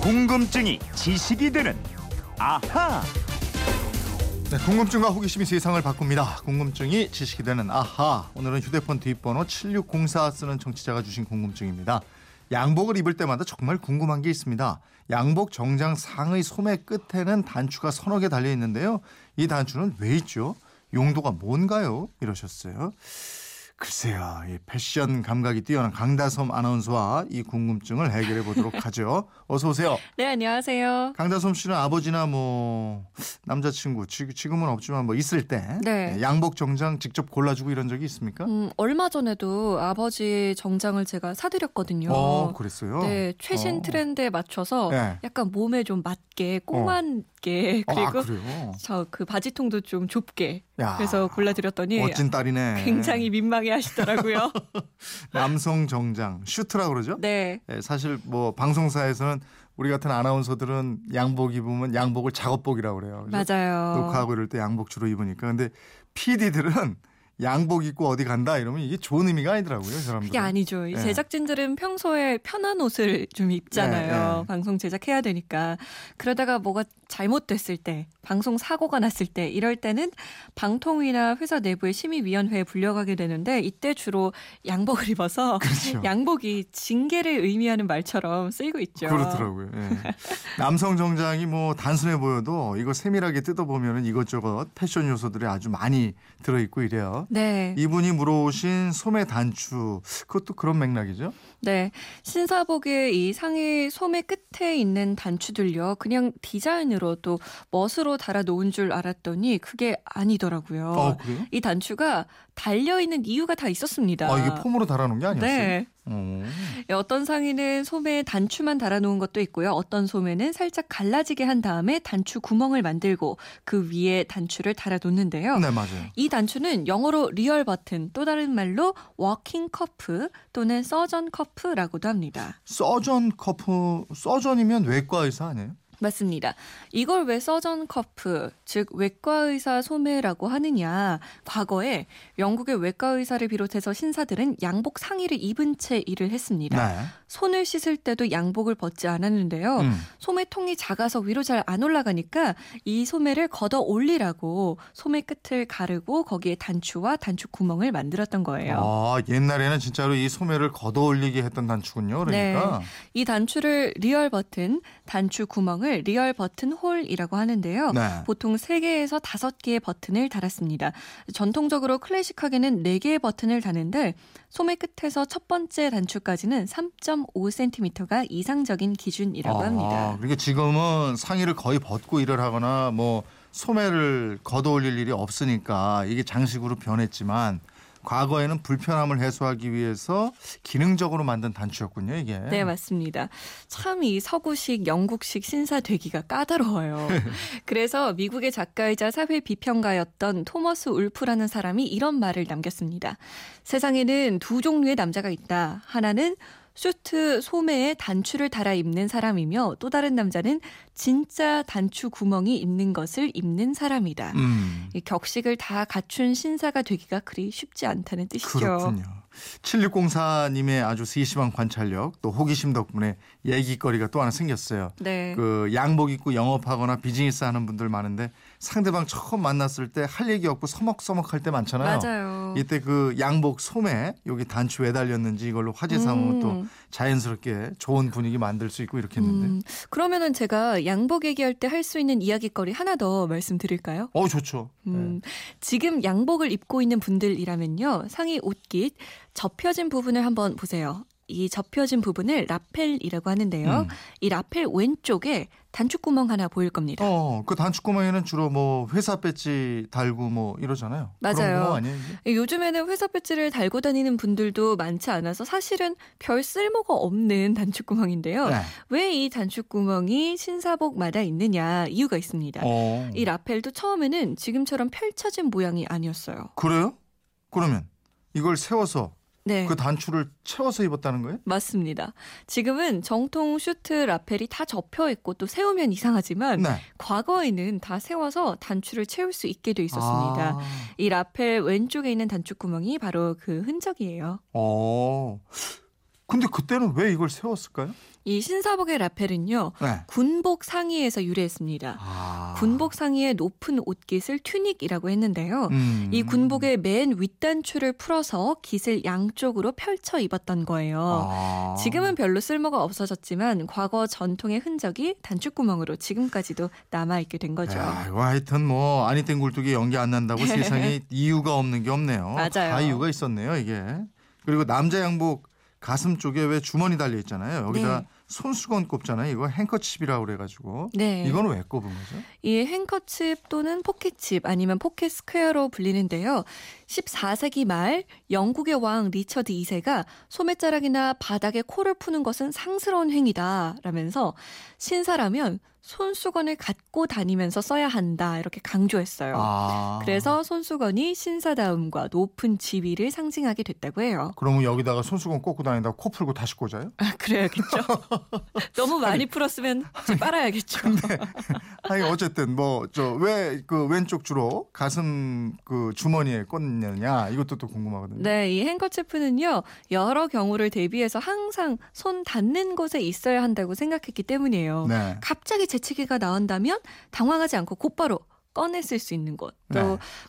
궁금증이 지식이 되는 아하. 네, 궁금증과 호기심이 세상을 바꿉니다. 궁금증이 지식이 되는 아하. 오늘은 휴대폰 뒷번호 7604 쓰는 청취자가 주신 궁금증입니다. 양복을 입을 때마다 정말 궁금한 게 있습니다. 양복 정장 상의 소매 끝에는 단추가 서너 개 달려 있는데요. 이 단추는 왜 있죠? 용도가 뭔가요? 이러셨어요. 글쎄요, 이 패션 감각이 뛰어난 강다솜 아나운서와 이 궁금증을 해결해 보도록 하죠. 어서 오세요. 네, 안녕하세요. 강다솜 씨는 아버지나 뭐 남자친구 지- 지금은 없지만 뭐 있을 때 네. 양복 정장 직접 골라주고 이런 적이 있습니까? 음, 얼마 전에도 아버지 정장을 제가 사드렸거든요. 어, 그랬어요. 네, 최신 어. 트렌드에 맞춰서 네. 약간 몸에 좀 맞게 꼬만게 아, 그리고 그래요. 저그 바지통도 좀 좁게 야, 그래서 골라드렸더니 멋진 딸이네. 굉장히 민망해 하시더라고요. 남성 정장 슈트라고 그러죠? 네. 예, 사실 뭐 방송사에서는 우리 같은 아나운서들은 양복 입으면 양복을 작업복이라고 그래요. 그죠? 맞아요. 녹화하고 이럴 때 양복 주로 입으니까. 근데 PD들은 양복 입고 어디 간다 이러면 이게 좋은 의미가 아니더라고요. 그 사람들은. 그게 아니죠. 이 네. 제작진들은 평소에 편한 옷을 좀 입잖아요. 네, 네. 방송 제작해야 되니까. 그러다가 뭐가 잘못됐을 때, 방송 사고가 났을 때, 이럴 때는 방통위나 회사 내부의 심의위원회에 불려가게 되는데 이때 주로 양복을 입어서 그렇죠. 양복이 징계를 의미하는 말처럼 쓰이고 있죠. 그렇더라고요. 예. 남성 정장이 뭐 단순해 보여도 이거 세밀하게 뜯어보면 이것저것 패션 요소들이 아주 많이 들어있고 이래요. 네. 이분이 물어오신 소매 단추 그것도 그런 맥락이죠. 네. 신사복의 이 상의 소매 끝에 있는 단추들요. 그냥 디자인으로 또 멋으로 달아 놓은 줄 알았더니 그게 아니더라고요. 어 그래요? 이 단추가 달려 있는 이유가 다 있었습니다. 아 이게 폼으로 달아 놓은 게 아니었어요? 네. 어. 어떤 상의는 소매에 단추만 달아놓은 것도 있고요. 어떤 소매는 살짝 갈라지게 한 다음에 단추 구멍을 만들고 그 위에 단추를 달아놓는데요. 네 맞아요. 이 단추는 영어로 real button, 또 다른 말로 working cuff 또는 surgeon cuff 라고도 합니다. surgeon cuff surgeon이면 외과 의사 아니에요? 맞습니다. 이걸 왜 surgeon cuff, 즉 외과 의사 소매라고 하느냐? 과거에 영국의 외과 의사를 비롯해서 신사들은 양복 상의를 입은 채 일을 했습니다. 네. 손을 씻을 때도 양복을 벗지 않았는데요. 음. 소매통이 작아서 위로 잘 안 올라가니까 이 소매를 걷어 올리라고 소매 끝을 가르고 거기에 단추와 단추 구멍을 만들었던 거예요. 아 옛날에는 진짜로 이 소매를 걷어 올리게 했던 단추군요. 그러니까 이 단추를 real button, 단추 구멍을 real button hole이라고 하는데요. 네. 보통 3개에서 5개의 버튼을 달았습니다. 전통적으로 클래식하게는 4개의 버튼을 다는데 소매 끝에서 첫 번째 단추까지는 3.5cm가 이상적인 기준이라고 아, 합니다. 그러니까 지금은 상의를 거의 벗고 일을 하거나 뭐 소매를 걷어 올릴 일이 없으니까 이게 장식으로 변했지만 과거에는 불편함을 해소하기 위해서 기능적으로 만든 단추였군요, 이게. 네, 맞습니다. 참 이 서구식, 영국식 신사 되기가 까다로워요. 그래서 미국의 작가이자 사회 비평가였던 토머스 울프라는 사람이 이런 말을 남겼습니다. 세상에는 두 종류의 남자가 있다. 하나는 슈트 소매에 단추를 달아 입는 사람이며 또 다른 남자는 진짜 단추 구멍이 있는 것을 입는 사람이다. 음. 이 격식을 다 갖춘 신사가 되기가 그리 쉽지 않다는 뜻이죠. 그렇군요. 7604님의 아주 세심한 관찰력 또 호기심 덕분에 얘기거리가 또 하나 생겼어요. 네. 그 양복 입고 영업하거나 비즈니스 하는 분들 많은데 상대방 처음 만났을 때 할 얘기 없고 서먹서먹할 때 많잖아요. 맞아요. 이때 그 양복 소매 여기 단추 왜 달렸는지 이걸로 화제 삼으면 또 음. 자연스럽게 좋은 분위기 만들 수 있고 이렇겠는데. 음, 그러면은 제가 양복 얘기할 때 할 수 있는 이야기거리 하나 더 말씀드릴까요? 어 좋죠. 음, 지금 양복을 입고 있는 분들이라면요. 상의 옷깃 접혀진 부분을 한번 보세요. 이 접혀진 부분을 라펠이라고 하는데요. 음. 이 라펠 왼쪽에 단추구멍 하나 보일 겁니다. 어, 그 단추구멍에는 주로 뭐 회사 배지 달고 뭐 이러잖아요. 맞아요. 아니에요? 요즘에는 회사 배지를 달고 다니는 분들도 많지 않아서 사실은 별 쓸모가 없는 단추구멍인데요. 네. 왜이 단추구멍이 신사복마다 있느냐 이유가 있습니다. 어. 이 라펠도 처음에는 지금처럼 펼쳐진 모양이 아니었어요. 그래요? 그러면 이걸 세워서 네. 그 단추를 채워서 입었다는 거예요? 맞습니다. 지금은 정통 슈트 라펠이 다 접혀 있고 또 세우면 이상하지만 네. 과거에는 다 세워서 단추를 채울 수 있게 돼 있었습니다. 아. 이 라펠 왼쪽에 있는 단추 구멍이 바로 그 흔적이에요. 어. 근데 그때는 왜 이걸 세웠을까요? 이 신사복의 라펠은요. 네. 군복 상의에서 유래했습니다. 아. 군복 상의의 높은 옷깃을 튜닉이라고 했는데요. 음. 이 군복의 맨 윗단추를 풀어서 깃을 양쪽으로 펼쳐 입었던 거예요. 아. 지금은 별로 쓸모가 없어졌지만 과거 전통의 흔적이 단추구멍으로 지금까지도 남아 있게 된 거죠. 야, 이거 하여튼 뭐 아니 땡 굴뚝이 연기 안 난다고 세상에 이유가 없는 게 없네요. 맞아요. 다 이유가 있었네요, 이게. 그리고 남자 양복 가슴 쪽에 왜 주머니 달려 있잖아요. 여기다 네. 손수건 꼽잖아요. 이거 행커칩이라고 그래가지고. 네. 이건 왜 꼽은 거죠? 이 행커칩 또는 포켓칩 아니면 pocket square로 불리는데요. 14세기 말 영국의 왕 리처드 2세가 소매자락이나 바닥에 코를 푸는 것은 상스러운 행위다라면서 신사라면 손수건을 갖고 다니면서 써야 한다 이렇게 강조했어요. 아. 그래서 손수건이 신사다움과 높은 지위를 상징하게 됐다고 해요. 그러면 여기다가 손수건 꽂고 다닌다고 코 풀고 다시 꽂아요? 아, 그래야겠죠. 너무 많이 풀었으면 좀 빨아야겠죠. 아니 어쨌든 뭐 저 왜 그 왼쪽 주로 가슴 그 주머니에 꽂느냐 이것도 또 궁금하거든요. 네, 이 행커치프는요, 여러 경우를 대비해서 항상 손 닿는 곳에 있어야 한다고 생각했기 때문이에요. 네. 갑자기 재채기가 나온다면 당황하지 않고 곧바로 꺼냈을 수 있는 곳. 네.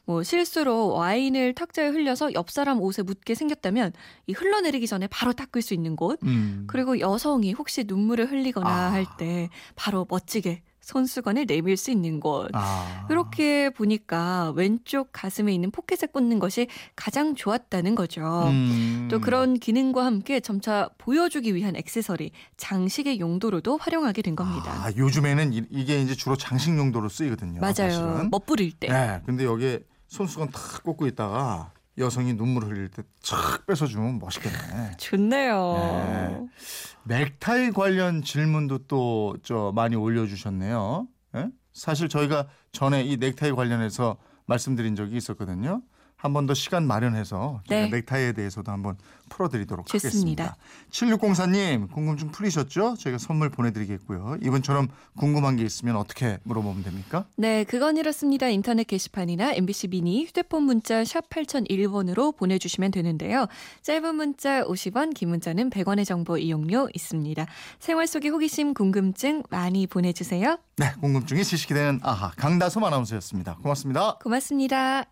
또뭐 실수로 와인을 탁자에 흘려서 옆 사람 옷에 묻게 생겼다면 이 흘러내리기 전에 바로 닦을 수 있는 곳. 음. 그리고 여성이 혹시 눈물을 흘리거나 아. 할때 바로 멋지게 손수건을 내밀 수 있는 곳. 아. 이렇게 보니까 왼쪽 가슴에 있는 포켓에 꽂는 것이 가장 좋았다는 거죠. 음. 또 그런 기능과 함께 점차 보여주기 위한 액세서리, 장식의 용도로도 활용하게 된 겁니다. 아, 요즘에는 이, 이게 이제 주로 장식 용도로 쓰이거든요. 맞아요. 사실은. 멋부릴 때. 네. 근데 여기에 손수건 탁 꽂고 있다가 여성이 눈물 흘릴 때착 뺏어주면 멋있겠네. 좋네요. 네. 넥타이 관련 질문도 또 저 많이 올려주셨네요. 예? 사실 저희가 전에 이 넥타이 관련해서 말씀드린 적이 있었거든요. 한 번 더 시간 마련해서 네. 넥타이에 대해서도 한번 풀어드리도록 좋습니다. 하겠습니다. 7604님 궁금증 풀리셨죠? 저희가 선물 보내드리겠고요. 이분처럼 궁금한 게 있으면 어떻게 물어보면 됩니까? 네, 그건 이렇습니다. 인터넷 게시판이나 MBC 미니 휴대폰 문자 샵 8001번으로 보내주시면 되는데요. 짧은 문자 50원, 긴 문자는 100원의 정보 이용료 있습니다. 생활 속의 호기심, 궁금증 많이 보내주세요. 네, 궁금증이 지식이 되는 아하 강다솜 아나운서였습니다. 고맙습니다. 고맙습니다.